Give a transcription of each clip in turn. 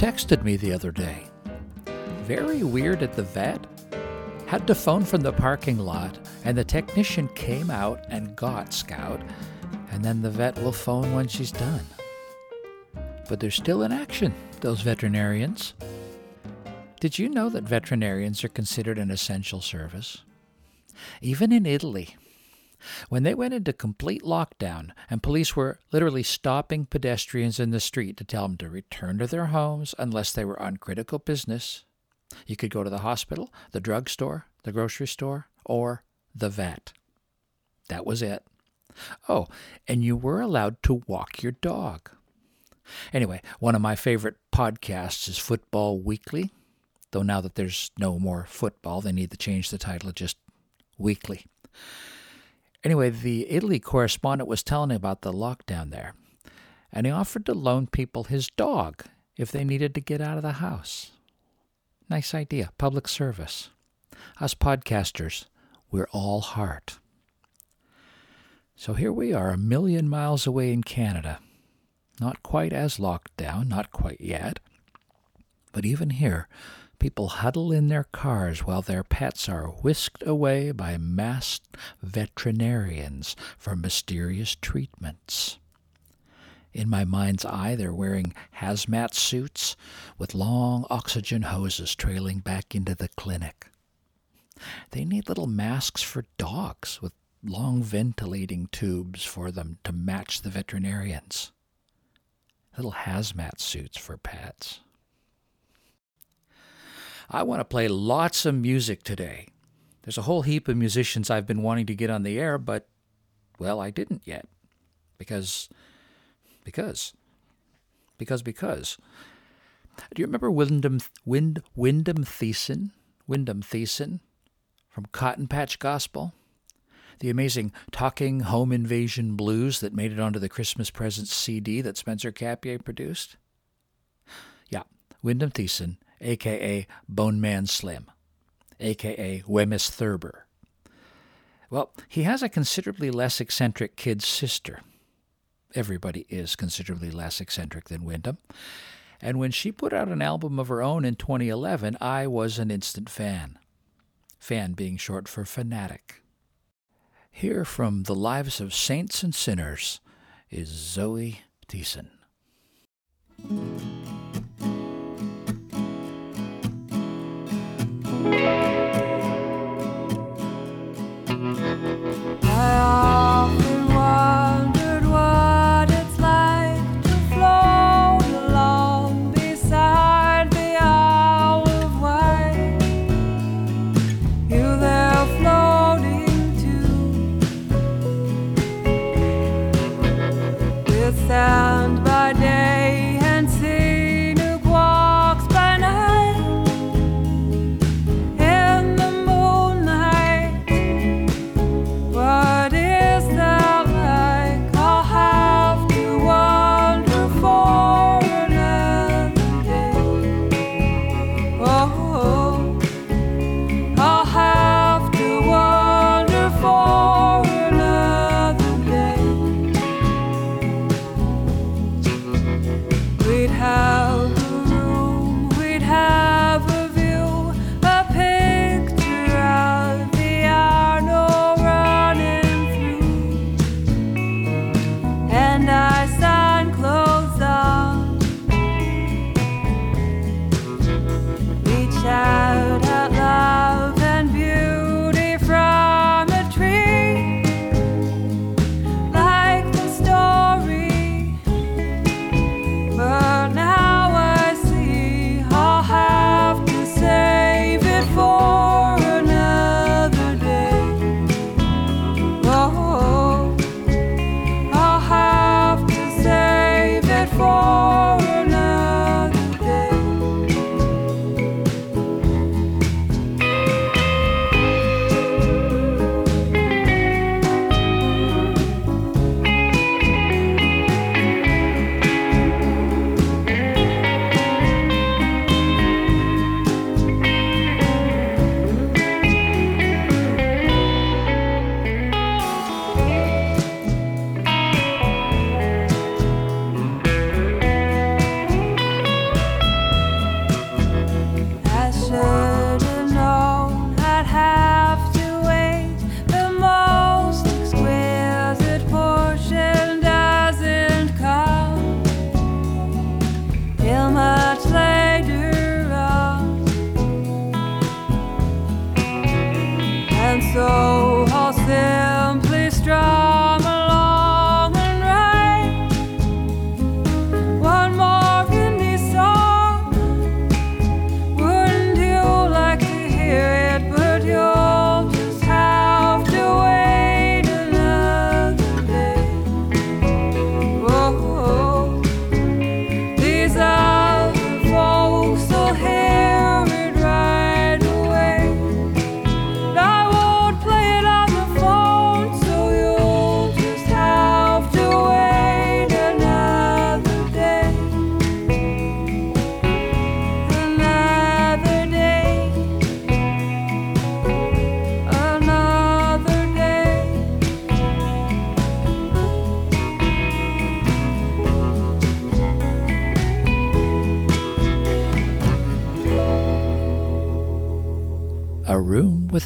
texted me the other day. Very weird at the vet. Had to phone from the parking lot, and the technician came out and got Scout, and then the vet will phone when she's done. But they're still in action, those veterinarians. Did you know that veterinarians are considered an essential service? Even in Italy, when they went into complete lockdown and police were literally stopping pedestrians in the street to tell them to return to their homes unless they were on critical business, you could go to the hospital, the drugstore, the grocery store, or the vet. That was it. Oh, and you were allowed to walk your dog. Anyway, one of my favorite podcasts is Football Weekly, though now that there's no more football, they need to change the title to just Weekly. Anyway, the Italy correspondent was telling me about the lockdown there, and he offered to loan people his dog if they needed to get out of the house. Nice idea, public service. Us podcasters, we're all heart. So here we are, a million miles away in Canada. Not quite as locked down, not quite yet. But even here, people huddle in their cars while their pets are whisked away by masked veterinarians for mysterious treatments. In my mind's eye, they're wearing hazmat suits with long oxygen hoses trailing back into the clinic. They need little masks for dogs with long ventilating tubes for them to match the veterinarians. Little hazmat suits for pets. I want to play lots of music today. There's a whole heap of musicians I've been wanting to get on the air, but, well, I didn't yet. Because because. Because, because. Do you remember Wyndham, Wynd, Wyndham Thiessen? Wyndham Thiessen from Cotton Patch Gospel? The amazing Talking Home Invasion Blues that made it onto the Christmas Presents CD that Spencer Capier produced? Yeah, Wyndham Thiessen, a.k.a. Bone Man Slim, a.k.a. Wemyss Thurber. Well, he has a considerably less eccentric kid sister everybody is considerably less eccentric than Wyndham. And when she put out an album of her own in 2011, I was an instant fan. Fan being short for fanatic. Here from The Lives of Saints and Sinners is Zoe Thiessen.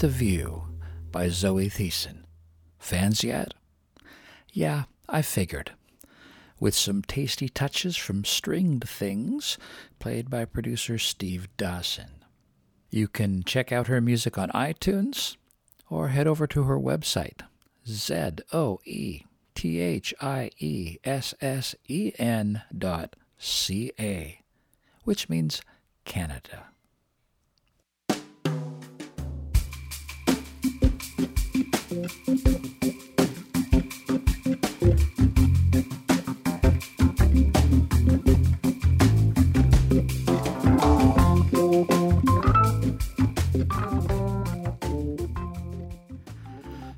A View by Zoe Thiessen. Fans yet? Yeah, I figured. With some tasty touches from Stringed Things, played by producer Steve Dawson. You can check out her music on iTunes or head over to her website, Z O E T H I E S S E N dot C A, which means Canada.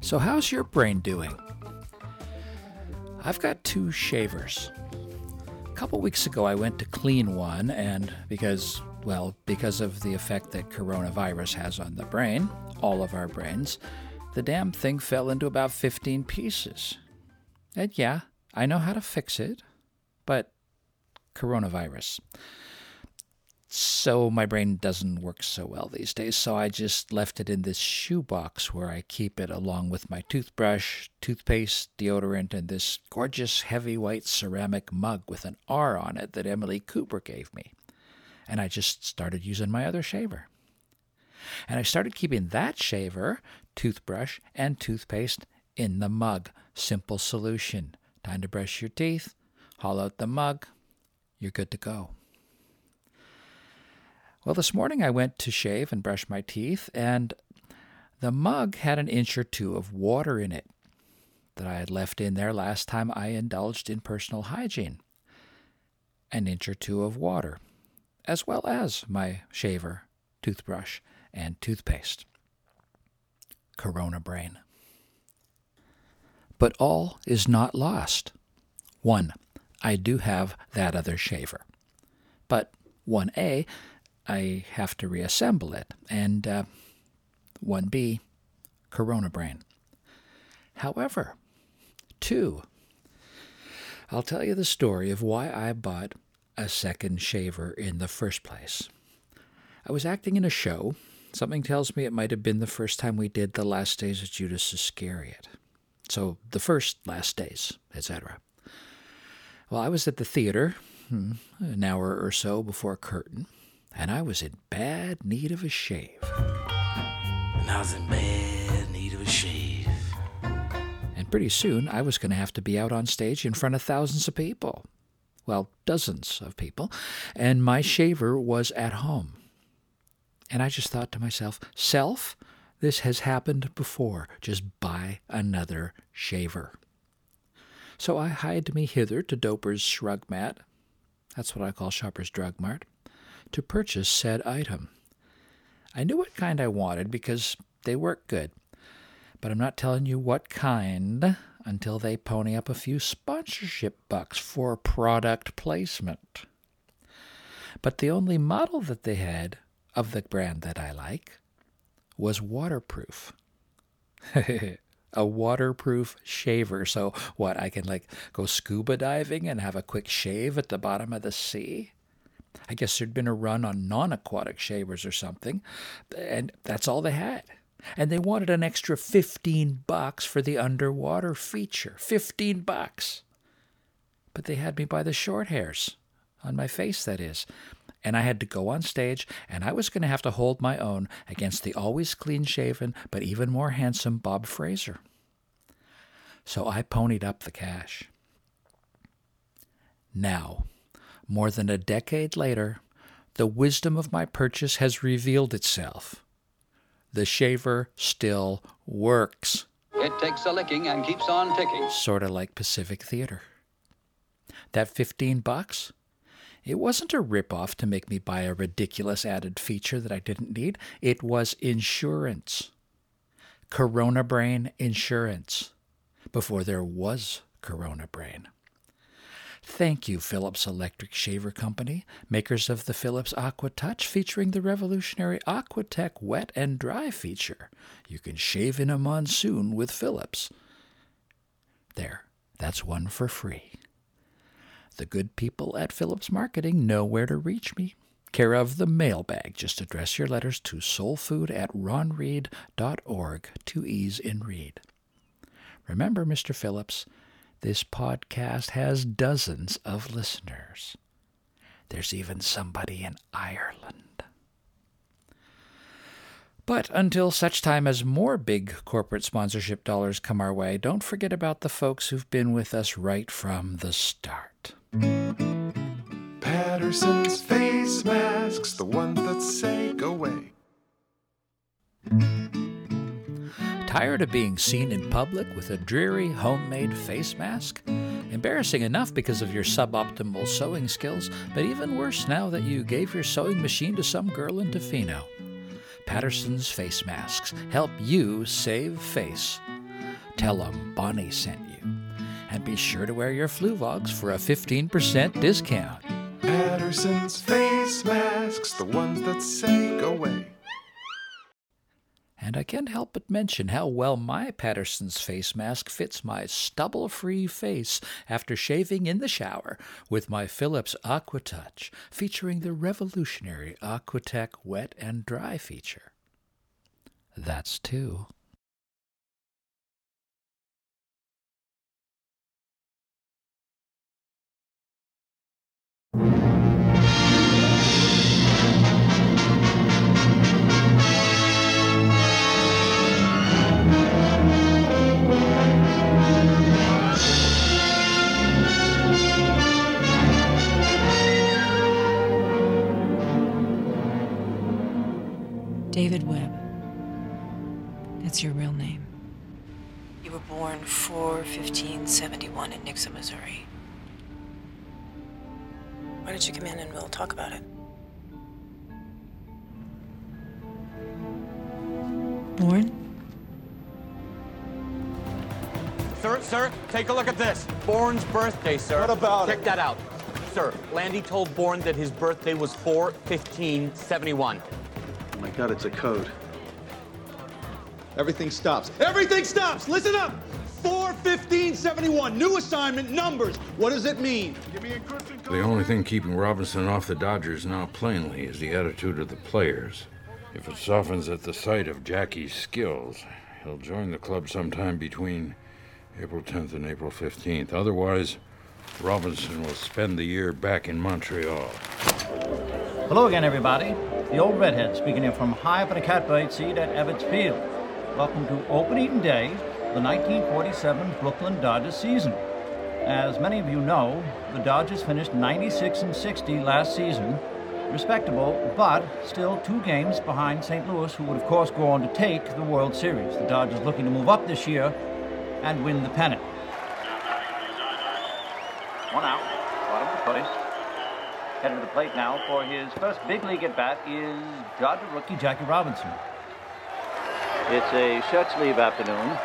So, how's your brain doing? I've got two shavers. A couple weeks ago, I went to clean one, and because, well, because of the effect that coronavirus has on the brain, all of our brains, the damn thing fell into about 15 pieces. And yeah, I know how to fix it, but coronavirus. So my brain doesn't work so well these days, so I just left it in this shoebox where I keep it along with my toothbrush, toothpaste, deodorant, and this gorgeous heavy white ceramic mug with an R on it that Emily Cooper gave me. And I just started using my other shaver. And I started keeping that shaver, toothbrush, and toothpaste in the mug. Simple solution. Time to brush your teeth, haul out the mug, you're good to go. Well, this morning I went to shave and brush my teeth, and the mug had an inch or two of water in it that I had left in there last time I indulged in personal hygiene. An inch or two of water, as well as my shaver, toothbrush, and toothpaste. Corona brain. But all is not lost. One, I do have that other shaver. But 1A, I have to reassemble it. And uh, 1B, Corona Brain. However, 2, I'll tell you the story of why I bought a second shaver in the first place. I was acting in a show. Something tells me it might have been the first time we did the last days of Judas Iscariot. So the first last days, etc. Well, I was at the theater hmm, an hour or so before curtain, and I was in bad need of a shave. And I was in bad need of a shave. And pretty soon I was going to have to be out on stage in front of thousands of people. Well, dozens of people. And my shaver was at home. And I just thought to myself, self, this has happened before. Just buy another shaver. So I hied me hither to Doper's Shrug Mat, that's what I call Shoppers Drug Mart, to purchase said item. I knew what kind I wanted because they work good, but I'm not telling you what kind until they pony up a few sponsorship bucks for product placement. But the only model that they had of the brand that I like was waterproof. a waterproof shaver. So what? I can like go scuba diving and have a quick shave at the bottom of the sea. I guess there'd been a run on non-aquatic shavers or something, and that's all they had. And they wanted an extra 15 bucks for the underwater feature. 15 bucks. But they had me by the short hairs on my face that is and I had to go on stage, and I was going to have to hold my own against the always clean shaven but even more handsome Bob Fraser. So I ponied up the cash. Now, more than a decade later, the wisdom of my purchase has revealed itself. The shaver still works. It takes a licking and keeps on ticking. Sort of like Pacific Theater. That 15 bucks? It wasn't a ripoff to make me buy a ridiculous added feature that I didn't need. It was insurance. Corona Brain insurance. Before there was Corona Brain. Thank you, Philips Electric Shaver Company, makers of the Philips Aqua Touch featuring the revolutionary Aquatech Wet and Dry feature. You can shave in a monsoon with Philips. There, that's one for free. The good people at Philips Marketing know where to reach me. care of the mailbag. Just address your letters to soulfood at ronreed.org to ease in read. Remember, Mr. Phillips, this podcast has dozens of listeners. There's even somebody in Ireland. But until such time as more big corporate sponsorship dollars come our way, don't forget about the folks who've been with us right from the start. Patterson's face masks, the ones that say go away. Tired of being seen in public with a dreary homemade face mask? Embarrassing enough because of your suboptimal sewing skills, but even worse now that you gave your sewing machine to some girl in Tofino. Patterson's Face Masks help you save face. Tell them Bonnie sent you. And be sure to wear your Fluevogs for a 15% discount. Patterson's face masks, the ones that say go away. And I can't help but mention how well my Patterson's face mask fits my stubble free face after shaving in the shower with my Philips AquaTouch, featuring the revolutionary Aquatech wet and dry feature. That's two. David Webb. That's your real name. You were born 4 1571 in Nixa, Missouri. Why don't you come in and we'll talk about it? Born? Sir, sir, take a look at this. Bourne's birthday, sir. What about Check it? that out. Sir, Landy told Bourne that his birthday was 4 1571. Oh my god, it's a code. Everything stops. Everything stops! Listen up! 41571, new assignment, numbers. What does it mean? The only thing keeping Robinson off the Dodgers now plainly is the attitude of the players. If it softens at the sight of Jackie's skills, he'll join the club sometime between April 10th and April 15th. Otherwise, Robinson will spend the year back in Montreal. Hello again, everybody. The old redhead speaking here from high up in a catbird seat at Ebbets Field. Welcome to opening day, the 1947 Brooklyn Dodgers season. As many of you know, the Dodgers finished 96 and 60 last season, respectable, but still two games behind St. Louis, who would of course go on to take the World Series. The Dodgers looking to move up this year and win the pennant. One out, bottom of the first. Headed to the plate now for his first big league at bat is Dodger rookie Jackie Robinson. It's a shirt sleeve afternoon.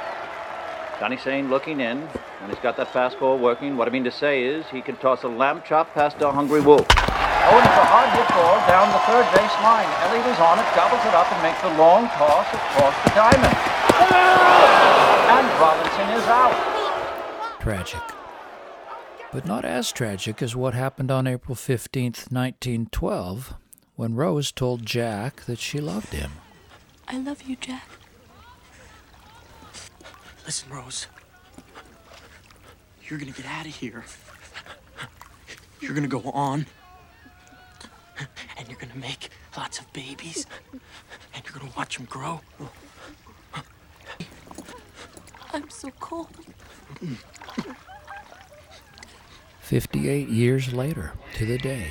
Johnny Sain looking in, and he's got that fastball working. What I mean to say is he can toss a lamb chop past a hungry wolf. Oh, and it's a hard hit ball down the third base line. Elliott is on it, gobbles it up, and makes the long toss across the diamond. And Robinson is out. Tragic. But not as tragic as what happened on April 15th, 1912, when Rose told Jack that she loved him. I love you, Jack. Listen, Rose. You're gonna get out of here. You're gonna go on. And you're gonna make lots of babies. And you're gonna watch them grow. I'm so cold. 58 years later, to the day,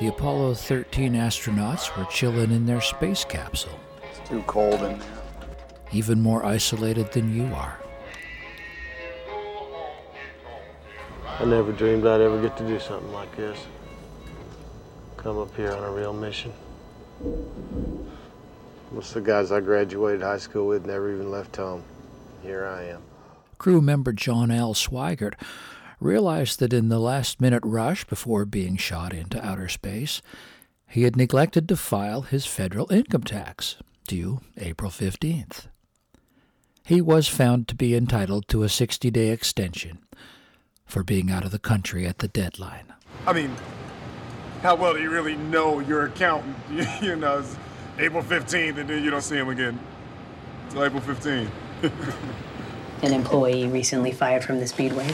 the Apollo 13 astronauts were chilling in their space capsule, It's too cold in there. even more isolated than you are. I never dreamed I'd ever get to do something like this. Come up here on a real mission. Most of the guys I graduated high school with never even left home. Here I am. Crew member John L. Swigert realized that in the last minute rush before being shot into outer space, he had neglected to file his federal income tax, due April 15th. He was found to be entitled to a 60 day extension for being out of the country at the deadline. I mean, How well do you really know your accountant? you know, it's April 15th and then you don't see him again. Till April 15th. An employee recently fired from the Speedway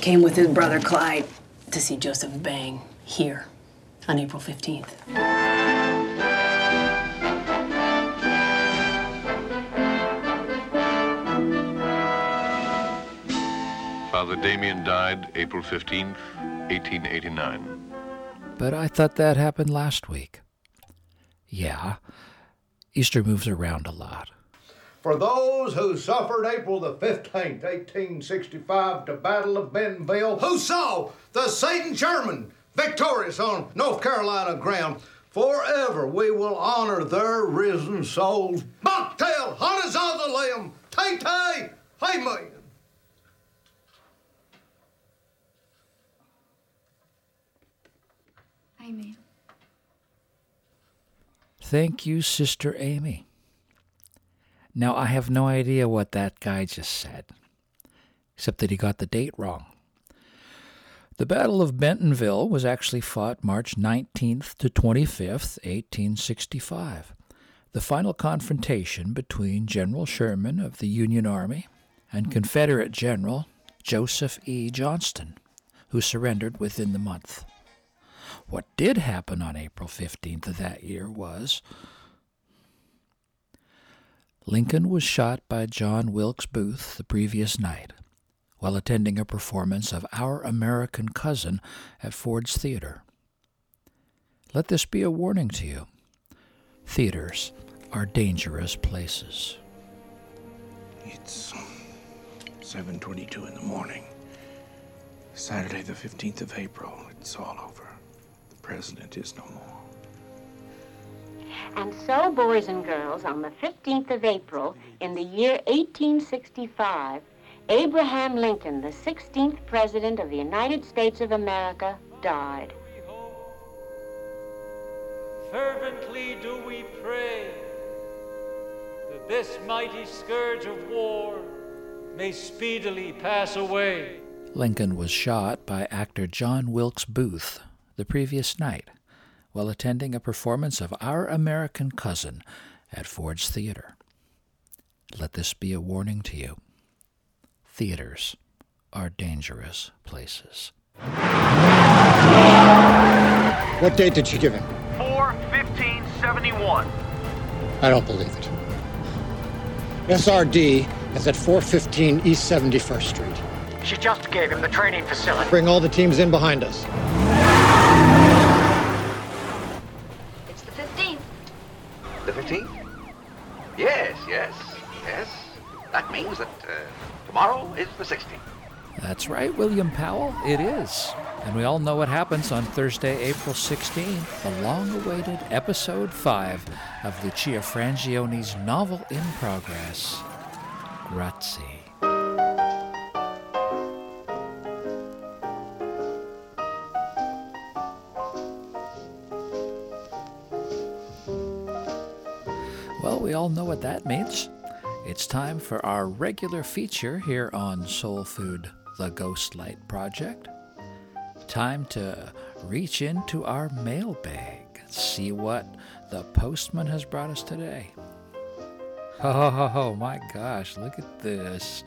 came with his brother Clyde to see Joseph Bang here on April 15th. Father Damien died April 15th, 1889. But I thought that happened last week. Yeah, Easter moves around a lot. For those who suffered April the 15th, 1865, the Battle of Bentonville, who saw the Satan Sherman victorious on North Carolina ground, forever we will honor their risen souls. Bucktail, hunters of the limb, Tay-Tay, Amen. Amen. Thank you, Sister Amy. Now, I have no idea what that guy just said, except that he got the date wrong. The Battle of Bentonville was actually fought March 19th to 25th, 1865. The final confrontation between General Sherman of the Union Army and Confederate General Joseph E. Johnston, who surrendered within the month. What did happen on April 15th of that year was Lincoln was shot by John Wilkes Booth the previous night while attending a performance of Our American Cousin at Ford's Theater. Let this be a warning to you. Theaters are dangerous places. It's 7:22 in the morning. Saturday the 15th of April. It's all over. The president is no more. And so, boys and girls, on the 15th of April in the year 1865, Abraham Lincoln, the 16th President of the United States of America, died. Fervently do we pray that this mighty scourge of war may speedily pass away. Lincoln was shot by actor John Wilkes Booth the previous night while attending a performance of Our American Cousin at Ford's Theater. Let this be a warning to you. Theaters are dangerous places. What date did she give him? 4 15 71. I don't believe it. SRD is at 415 East 71st Street. She just gave him the training facility. Bring all the teams in behind us. Is the 16th. That's right, William Powell. It is. And we all know what happens on Thursday, April 16th, the long awaited episode 5 of Lucia Frangione's novel in progress, Grazie. Well, we all know what that means. It's time for our regular feature here on Soul Food The Ghost Light Project. Time to reach into our mailbag, see what the postman has brought us today. Oh my gosh, look at this.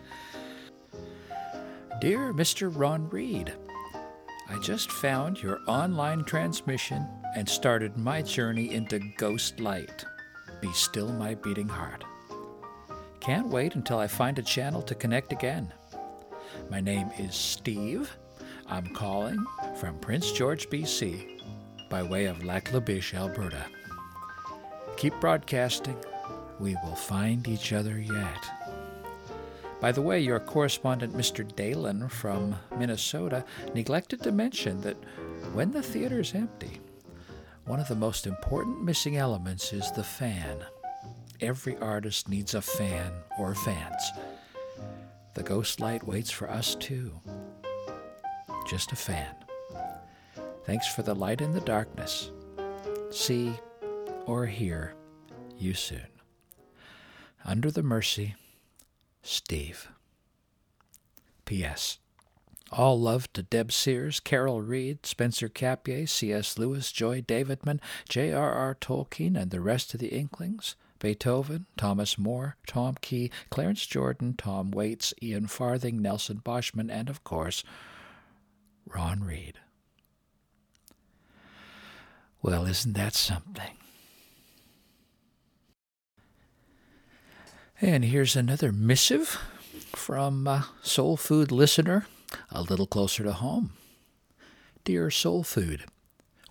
Dear Mr. Ron Reed, I just found your online transmission and started my journey into Ghost Light. Be still my beating heart. Can't wait until I find a channel to connect again. My name is Steve. I'm calling from Prince George, BC, by way of Lac La Biche, Alberta. Keep broadcasting. We will find each other yet. By the way, your correspondent, Mr. Dalen from Minnesota, neglected to mention that when the theater's empty, one of the most important missing elements is the fan. Every artist needs a fan or fans. The ghost light waits for us too. Just a fan. Thanks for the light in the darkness. See or hear you soon. Under the mercy, Steve. P.S. All love to Deb Sears, Carol Reed, Spencer Capier, C.S. Lewis, Joy Davidman, J.R.R. Tolkien, and the rest of the Inklings. Beethoven, Thomas Moore, Tom Key, Clarence Jordan, Tom Waits, Ian Farthing, Nelson Boschman, and of course, Ron Reed. Well, isn't that something? And here's another missive from a Soul Food listener a little closer to home. Dear Soul Food,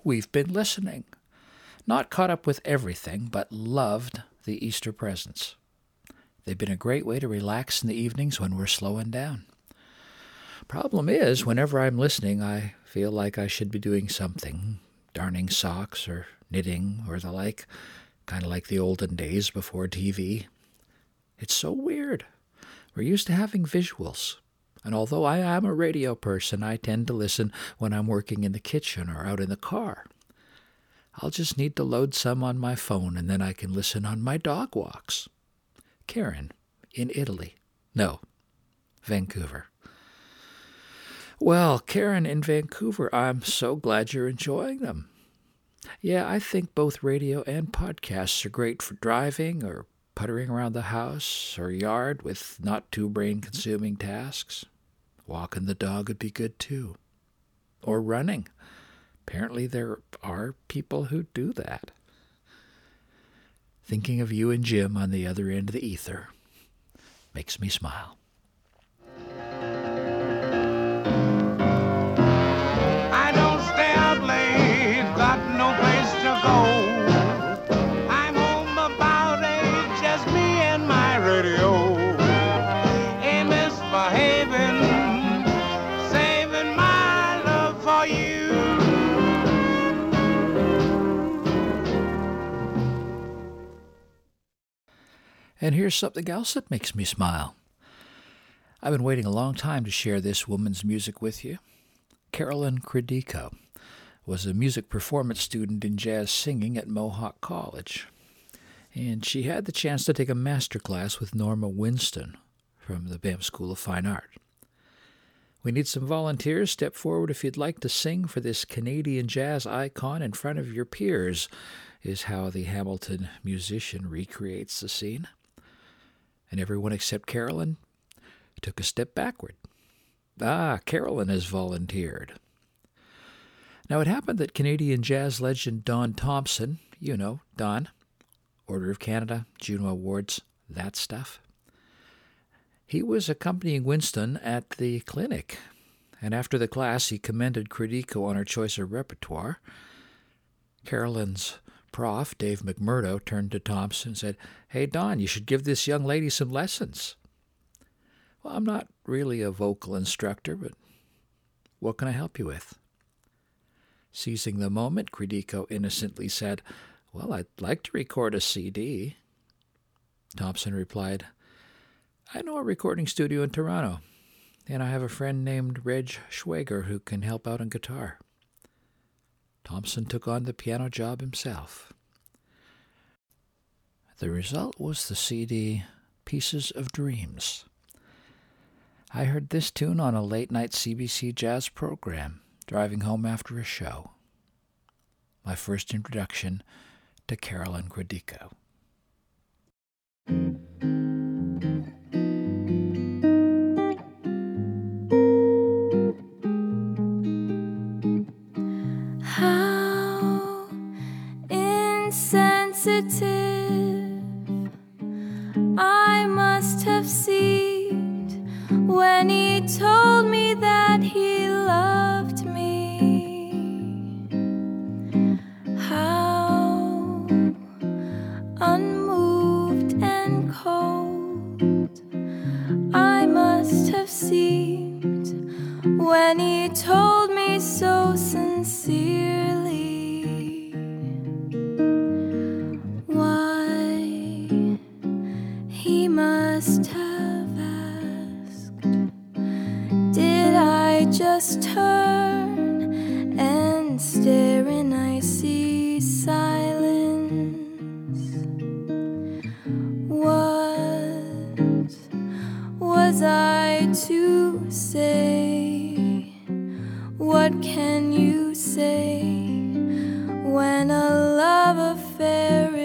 we've been listening. Not caught up with everything, but loved the Easter presents. They've been a great way to relax in the evenings when we're slowing down. Problem is, whenever I'm listening, I feel like I should be doing something, darning socks or knitting or the like, kind of like the olden days before TV. It's so weird. We're used to having visuals. And although I am a radio person, I tend to listen when I'm working in the kitchen or out in the car. I'll just need to load some on my phone and then I can listen on my dog walks. Karen, in Italy. No, Vancouver. Well, Karen in Vancouver, I'm so glad you're enjoying them. Yeah, I think both radio and podcasts are great for driving or puttering around the house or yard with not too brain consuming tasks. Walking the dog would be good too. Or running. Apparently, there are people who do that. Thinking of you and Jim on the other end of the ether makes me smile. And here's something else that makes me smile. I've been waiting a long time to share this woman's music with you. Carolyn Credico was a music performance student in jazz singing at Mohawk College. And she had the chance to take a master class with Norma Winstone from the Banff School of Fine Art. We need some volunteers. Step forward if you'd like to sing for this Canadian jazz icon in front of your peers, is how the Hamilton musician recreates the scene. And everyone except Carolyn took a step backward. Ah, Carolyn has volunteered. Now, it happened that Canadian jazz legend Don Thompson, you know, Don, Order of Canada, Juno Awards, that stuff, he was accompanying Winstone at the clinic, and after the class, he commended Credico on her choice of repertoire. Carolyn's prof, Dave McMurdo, turned to Thompson and said, Hey, Don, you should give this young lady some lessons. Well, I'm not really a vocal instructor, but what can I help you with? Seizing the moment, Credico innocently said, Well, I'd like to record a CD. Thompson replied, I know a recording studio in Toronto, and I have a friend named Reg Schwager who can help out on guitar. Thompson took on the piano job himself. The result was the CD Pieces of Dreams. I heard this tune on a late night CBC jazz program, driving home after a show. My first introduction to Carolyn Credico. Can you say when a love affair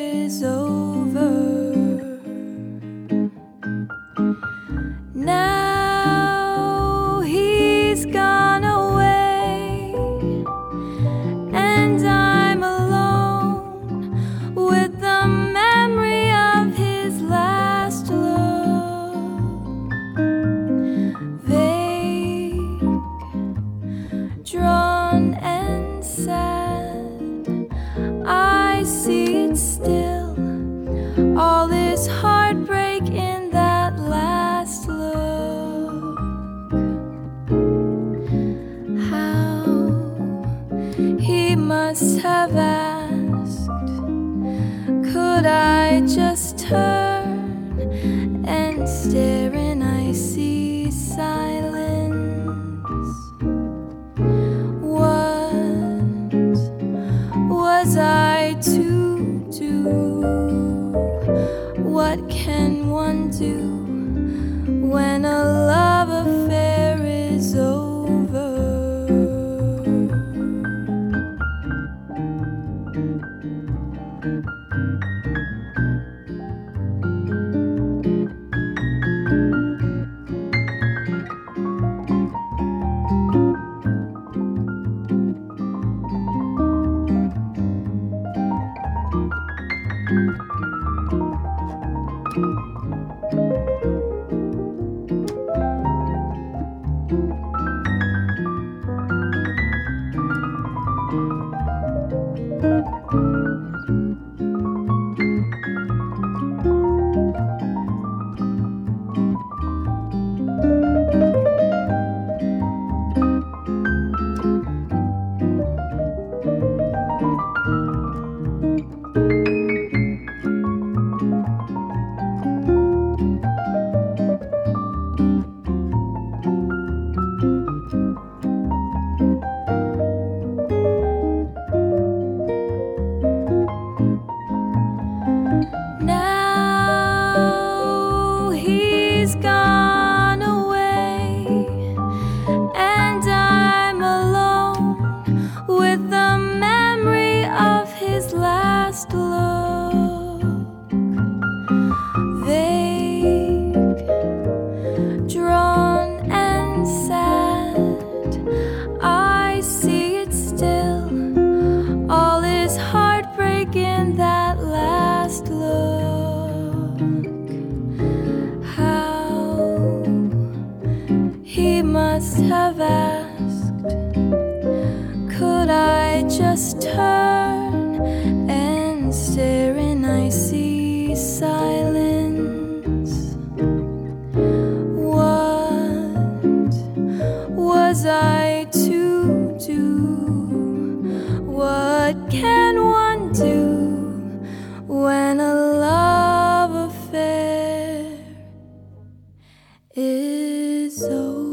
Now is over?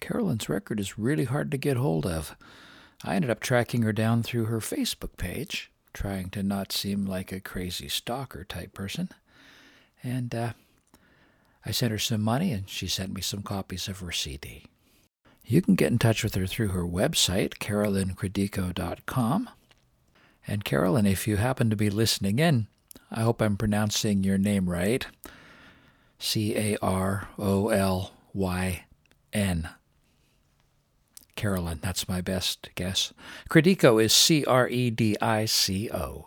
Carolyn's record is really hard to get hold of. I ended up tracking her down through her Facebook page, trying to not seem like a crazy stalker type person. And uh, I sent her some money, and she sent me some copies of her CD. You can get in touch with her through her website, carolyncredico.com. And Carolyn, if you happen to be listening in, I hope I'm pronouncing your name right. C A R O L Y N. Carolyn, that's my best guess. Credico is C R E D I C O.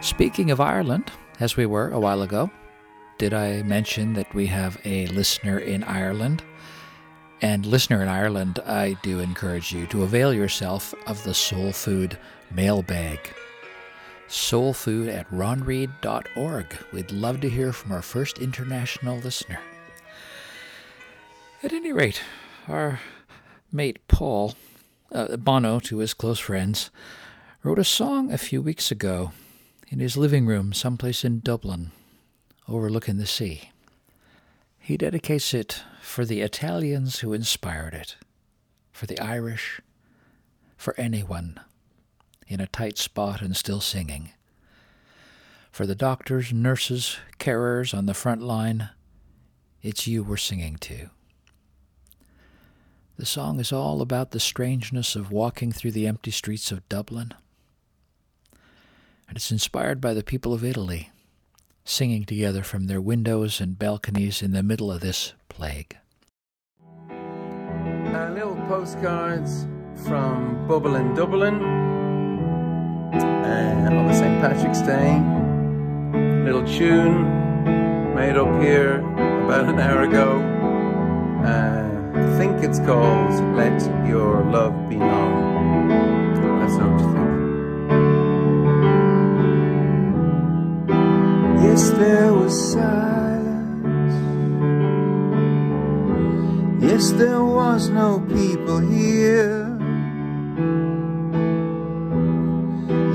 Speaking of Ireland, as we were a while ago, did I mention that we have a listener in Ireland? And listener in Ireland, I do encourage you to avail yourself of the Soul Food mailbag. Soulfood at ronreed.org. We'd love to hear from our first international listener. At any rate, our mate Paul, uh, Bono to his close friends, wrote a song a few weeks ago in his living room someplace in Dublin, overlooking the sea. He dedicates it for the Italians who inspired it, for the Irish, for anyone in a tight spot and still singing, for the doctors, nurses, carers on the front line. It's you we're singing to. The song is all about the strangeness of walking through the empty streets of Dublin. And it's inspired by the people of Italy, singing together from their windows and balconies in the middle of this plague. Uh, little postcards from Bubble in Dublin Patrick's Day. Little tune made up here about an hour ago. Uh, I think it's called Let Your Love Be Known. Let's what you think. Yes, there was silence. Yes, there was no people here.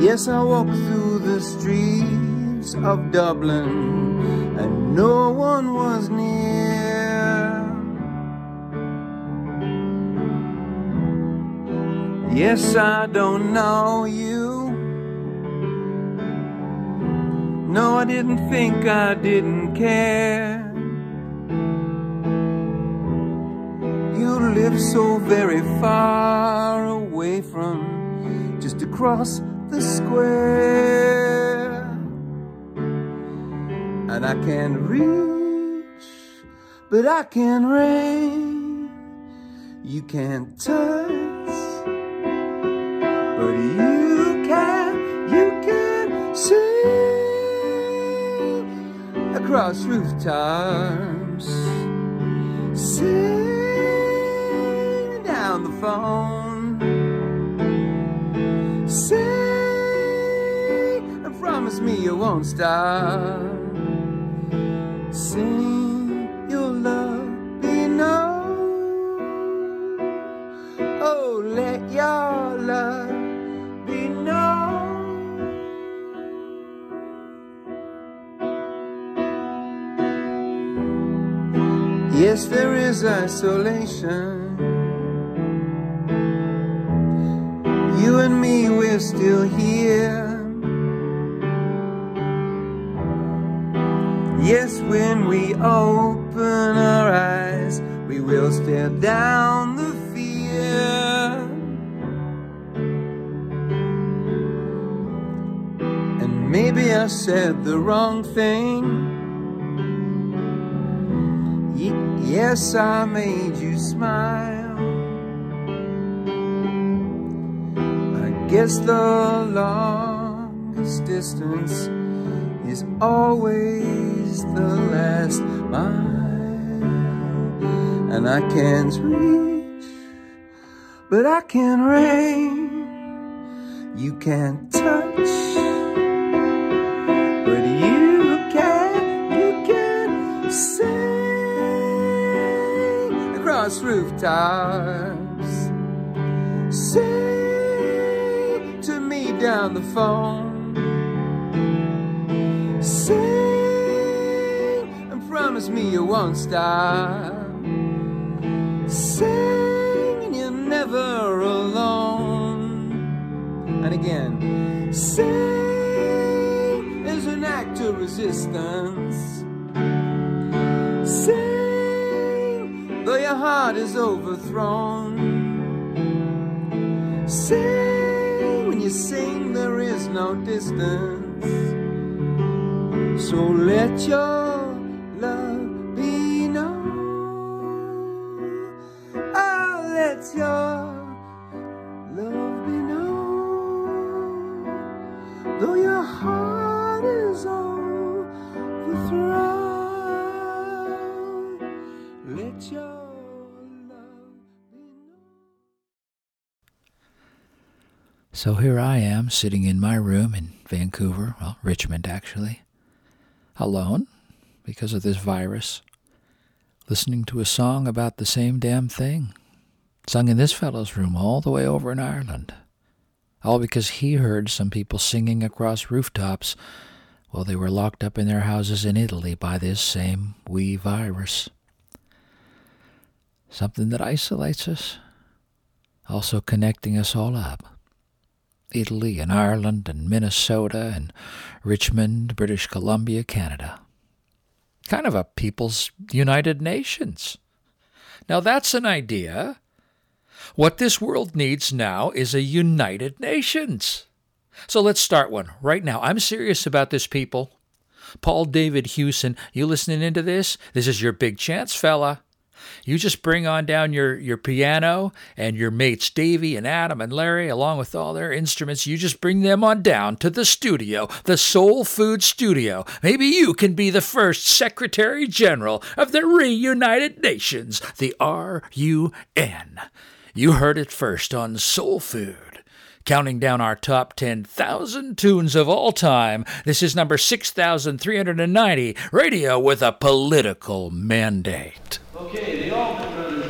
Yes, I walked through the streets of Dublin and no one was near. Yes, I don't know you. No, I didn't think I didn't care. You live so very far away from just across And I can't reach, but I can rain. You can't touch but you can, you can sing across rooftops, sing down the phone, sing me you won't stop, sing your love be known. Oh, let your love be known. Yes, there is isolation. Yes, I made you smile. I guess the longest distance is always the last mile. And I can't reach, but I can rain. You can't touch, across rooftops. Sing to me down the phone. Sing and promise me you won't stop. Sing you're never alone. And again, sing is an act of resistance. Though your heart is overthrown. Sing when you sing, there is no distance. So let your So here I am sitting in my room in Vancouver, well, Richmond actually, alone because of this virus, listening to a song about the same damn thing. Sung in this fellow's room all the way over in Ireland. All because he heard some people singing across rooftops while they were locked up in their houses in Italy by this same wee virus. Something that isolates us, also connecting us all up. Italy and Ireland and Minnesota and Richmond, British Columbia, Canada. Kind of a People's United Nations. Now that's an idea. What this world needs now is a United Nations. So let's start one right now. I'm serious about this, people. Paul David Hewson, you listening into this? This is your big chance, fella. You just bring on down your, your piano and your mates Davy and Adam and Larry, along with all their instruments. You just bring them on down to the studio, the Soul Food Studio. Maybe you can be the first Secretary General of the Reunited Nations, the R-U-N. You heard it first on Soul Food counting down our top 10,000 tunes of all time. This is number 6,390, radio with a political mandate. Okay, the Allman brothers.